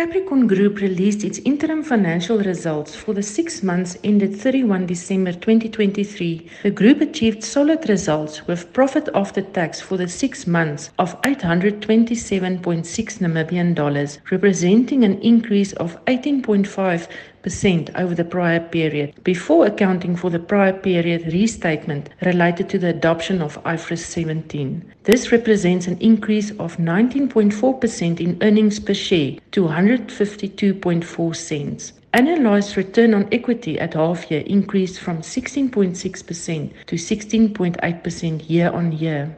Capricorn Group released its interim financial results for the six months ended 31 December 2023. The group achieved solid results with profit after tax for the six months of 827.6 Namibian dollars, representing an increase of 18.5 percent over the prior period before accounting for the prior period restatement related to the adoption of IFRS 17. This represents an increase of 19.4% in earnings per share to 152.4 cents. Annualized return on equity at half year increased from 16.6% to 16.8% year on year.